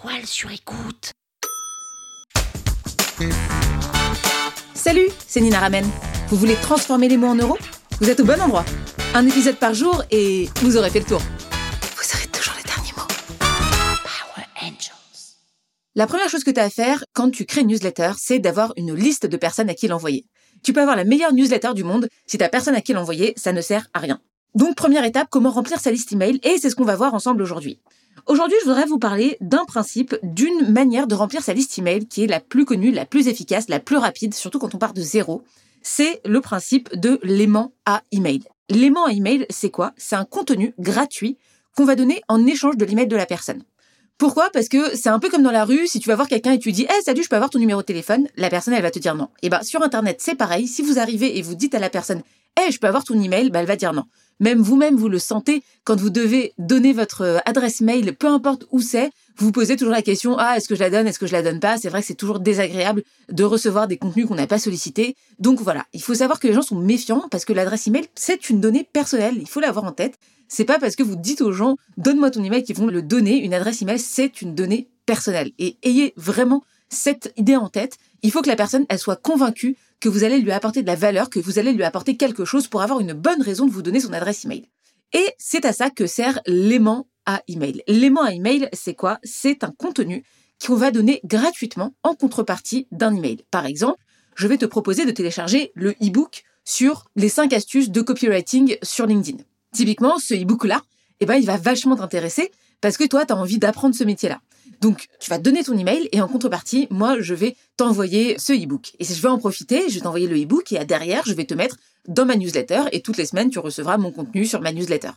toile sur écoute. Salut, c'est Nina Ramen. Vous voulez transformer les mots en euros? Vous êtes au bon endroit. Un épisode par jour et vous aurez fait le tour. Vous aurez toujours les derniers mots. Power Angels. La première chose que tu as à faire quand tu crées une newsletter, c'est d'avoir une liste de personnes à qui l'envoyer. Tu peux avoir la meilleure newsletter du monde, si t'as personne à qui l'envoyer, ça ne sert à rien. Donc première étape, comment remplir sa liste email, et c'est ce qu'on va voir ensemble aujourd'hui. Aujourd'hui, je voudrais vous parler d'un principe, d'une manière de remplir sa liste email qui est la plus connue, la plus efficace, la plus rapide, surtout quand on part de zéro. C'est le principe de l'aimant à email. L'aimant à email, c'est quoi? C'est un contenu gratuit qu'on va donner en échange de l'email de la personne. Pourquoi? Parce que c'est un peu comme dans la rue, si tu vas voir quelqu'un et tu dis "Eh salut, je peux avoir ton numéro de téléphone? La personne elle va te dire non. Et ben sur internet, c'est pareil, si vous arrivez et vous dites à la personne "Eh, je peux avoir ton email bah, elle va dire non. Même vous-même vous le sentez quand vous devez donner votre euh, adresse mail, peu importe où c'est, vous vous posez toujours la question "Ah, est-ce que je la donne Est-ce que je la donne pas? C'est vrai que c'est toujours désagréable de recevoir des contenus qu'on n'a pas sollicités. Donc voilà, il faut savoir que les gens sont méfiants parce que l'adresse email, c'est une donnée personnelle, il faut l'avoir en tête. C'est pas parce que vous dites aux gens donne-moi ton email qu'ils vont le donner. Une adresse email, c'est une donnée personnelle. Et ayez vraiment cette idée en tête. Il faut que la personne, elle soit convaincue que vous allez lui apporter de la valeur, que vous allez lui apporter quelque chose pour avoir une bonne raison de vous donner son adresse email. Et c'est à ça que sert l'aimant à email. L'aimant à email, c'est quoi? C'est un contenu qu'on va donner gratuitement en contrepartie d'un email. Par exemple, je vais te proposer de télécharger le e-book sur les 5 astuces de copywriting sur LinkedIn. Typiquement, ce e-book-là, eh ben, il va vachement t'intéresser parce que toi, tu as envie d'apprendre ce métier-là. Donc, tu vas donner ton email et en contrepartie, moi, je vais t'envoyer ce e-book. Et si je vais en profiter, je vais t'envoyer le e-book et à derrière, je vais te mettre dans ma newsletter et toutes les semaines, tu recevras mon contenu sur ma newsletter.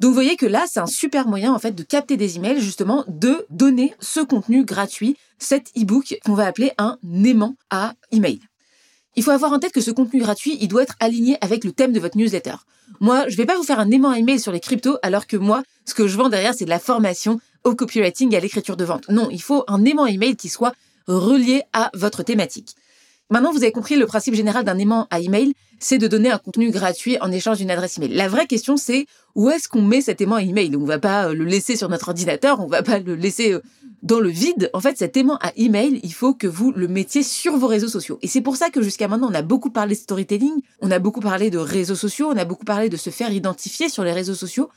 Donc, vous voyez que là, c'est un super moyen, en fait, de capter des emails, justement, de donner ce contenu gratuit, cet e-book qu'on va appeler un aimant à email. Il faut avoir en tête que ce contenu gratuit, il doit être aligné avec le thème de votre newsletter. Moi, je vais pas vous faire un aimant email sur les cryptos alors que moi, ce que je vends derrière, c'est de la formation au copywriting et à l'écriture de vente. Non, il faut un aimant email qui soit relié à votre thématique. Maintenant, vous avez compris le principe général d'un aimant à email, c'est de donner un contenu gratuit en échange d'une adresse email. La vraie question, c'est où est-ce qu'on met cet aimant à email? On va pas euh, le laisser sur notre ordinateur, on va pas le laisser euh, dans le vide. En fait, cet aimant à email, il faut que vous le mettiez sur vos réseaux sociaux. Et c'est pour ça que jusqu'à maintenant, on a beaucoup parlé de storytelling, on a beaucoup parlé de réseaux sociaux, on a beaucoup parlé de se faire identifier sur les réseaux sociaux.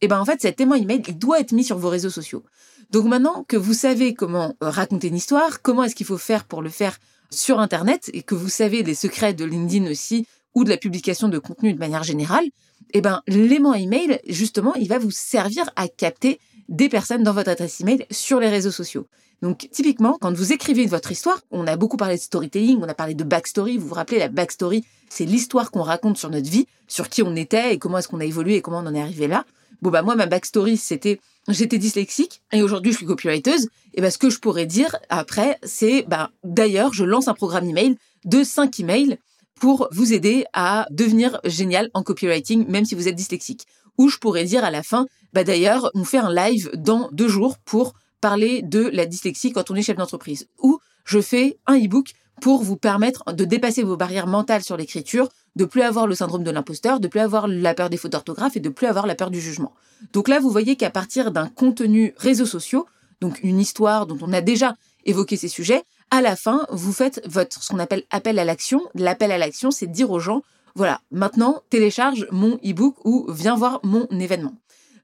Et ben en fait, cet aimant email, il doit être mis sur vos réseaux sociaux. Donc maintenant que vous savez comment euh, raconter une histoire, comment est-ce qu'il faut faire pour le faire sur Internet et que vous savez les secrets de LinkedIn aussi ou de la publication de contenu de manière générale, eh ben, l'aimant email, justement, il va vous servir à capter des personnes dans votre adresse email sur les réseaux sociaux. Donc, typiquement, quand vous écrivez votre histoire, on a beaucoup parlé de storytelling, on a parlé de backstory. Vous vous rappelez, la backstory, c'est l'histoire qu'on raconte sur notre vie, sur qui on était et comment est-ce qu'on a évolué et comment on en est arrivé là. Bon, bah, moi, ma backstory, c'était j'étais dyslexique et aujourd'hui je suis copywriteuse, et ben ce que je pourrais dire après, c'est bah d'ailleurs je lance un programme email de 5 emails pour vous aider à devenir génial en copywriting, même si vous êtes dyslexique. Ou je pourrais dire à la fin, bah d'ailleurs on fait un live dans deux jours pour parler de la dyslexie quand on est chef d'entreprise. Ou je fais un e-book pour vous permettre de dépasser vos barrières mentales sur l'écriture, de plus avoir le syndrome de l'imposteur, de plus avoir la peur des fautes d'orthographe et de plus avoir la peur du jugement. Donc là, vous voyez qu'à partir d'un contenu réseaux sociaux, donc une histoire dont on a déjà évoqué ces sujets, à la fin, vous faites votre ce qu'on appelle appel à l'action. L'appel à l'action, c'est dire aux gens voilà, maintenant télécharge mon e-book ou viens voir mon événement.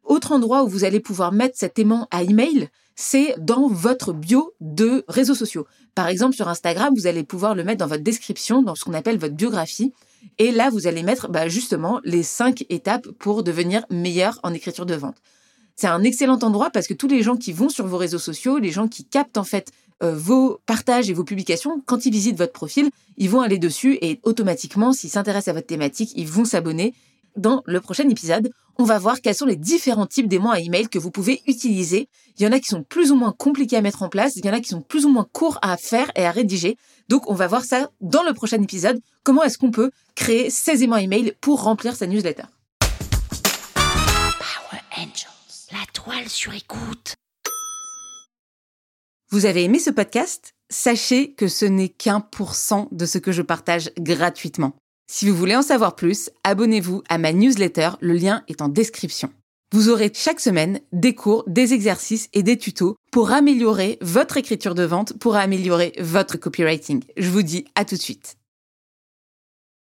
Autre endroit où vous allez pouvoir mettre cet aimant à email, c'est dans votre bio de réseaux sociaux. Par exemple, sur Instagram, vous allez pouvoir le mettre dans votre description, dans ce qu'on appelle votre biographie. Et là, vous allez mettre bah, justement les cinq étapes pour devenir meilleur en écriture de vente. C'est un excellent endroit parce que tous les gens qui vont sur vos réseaux sociaux, les gens qui captent en fait euh, vos partages et vos publications, quand ils visitent votre profil, ils vont aller dessus et automatiquement, s'ils s'intéressent à votre thématique, ils vont s'abonner. Dans le prochain épisode, on va voir quels sont les différents types d'aimants à email que vous pouvez utiliser. Il y en a qui sont plus ou moins compliqués à mettre en place, il y en a qui sont plus ou moins courts à faire et à rédiger. Donc on va voir ça dans le prochain épisode. Comment est-ce qu'on peut créer ces aimants email pour remplir sa newsletter Power Angels. La toile sur écoute. Vous avez aimé ce podcast? Sachez que ce n'est qu'un pour cent de ce que je partage gratuitement. Si vous voulez en savoir plus, abonnez-vous à ma newsletter, le lien est en description. Vous aurez chaque semaine des cours, des exercices et des tutos pour améliorer votre écriture de vente, pour améliorer votre copywriting. Je vous dis à tout de suite.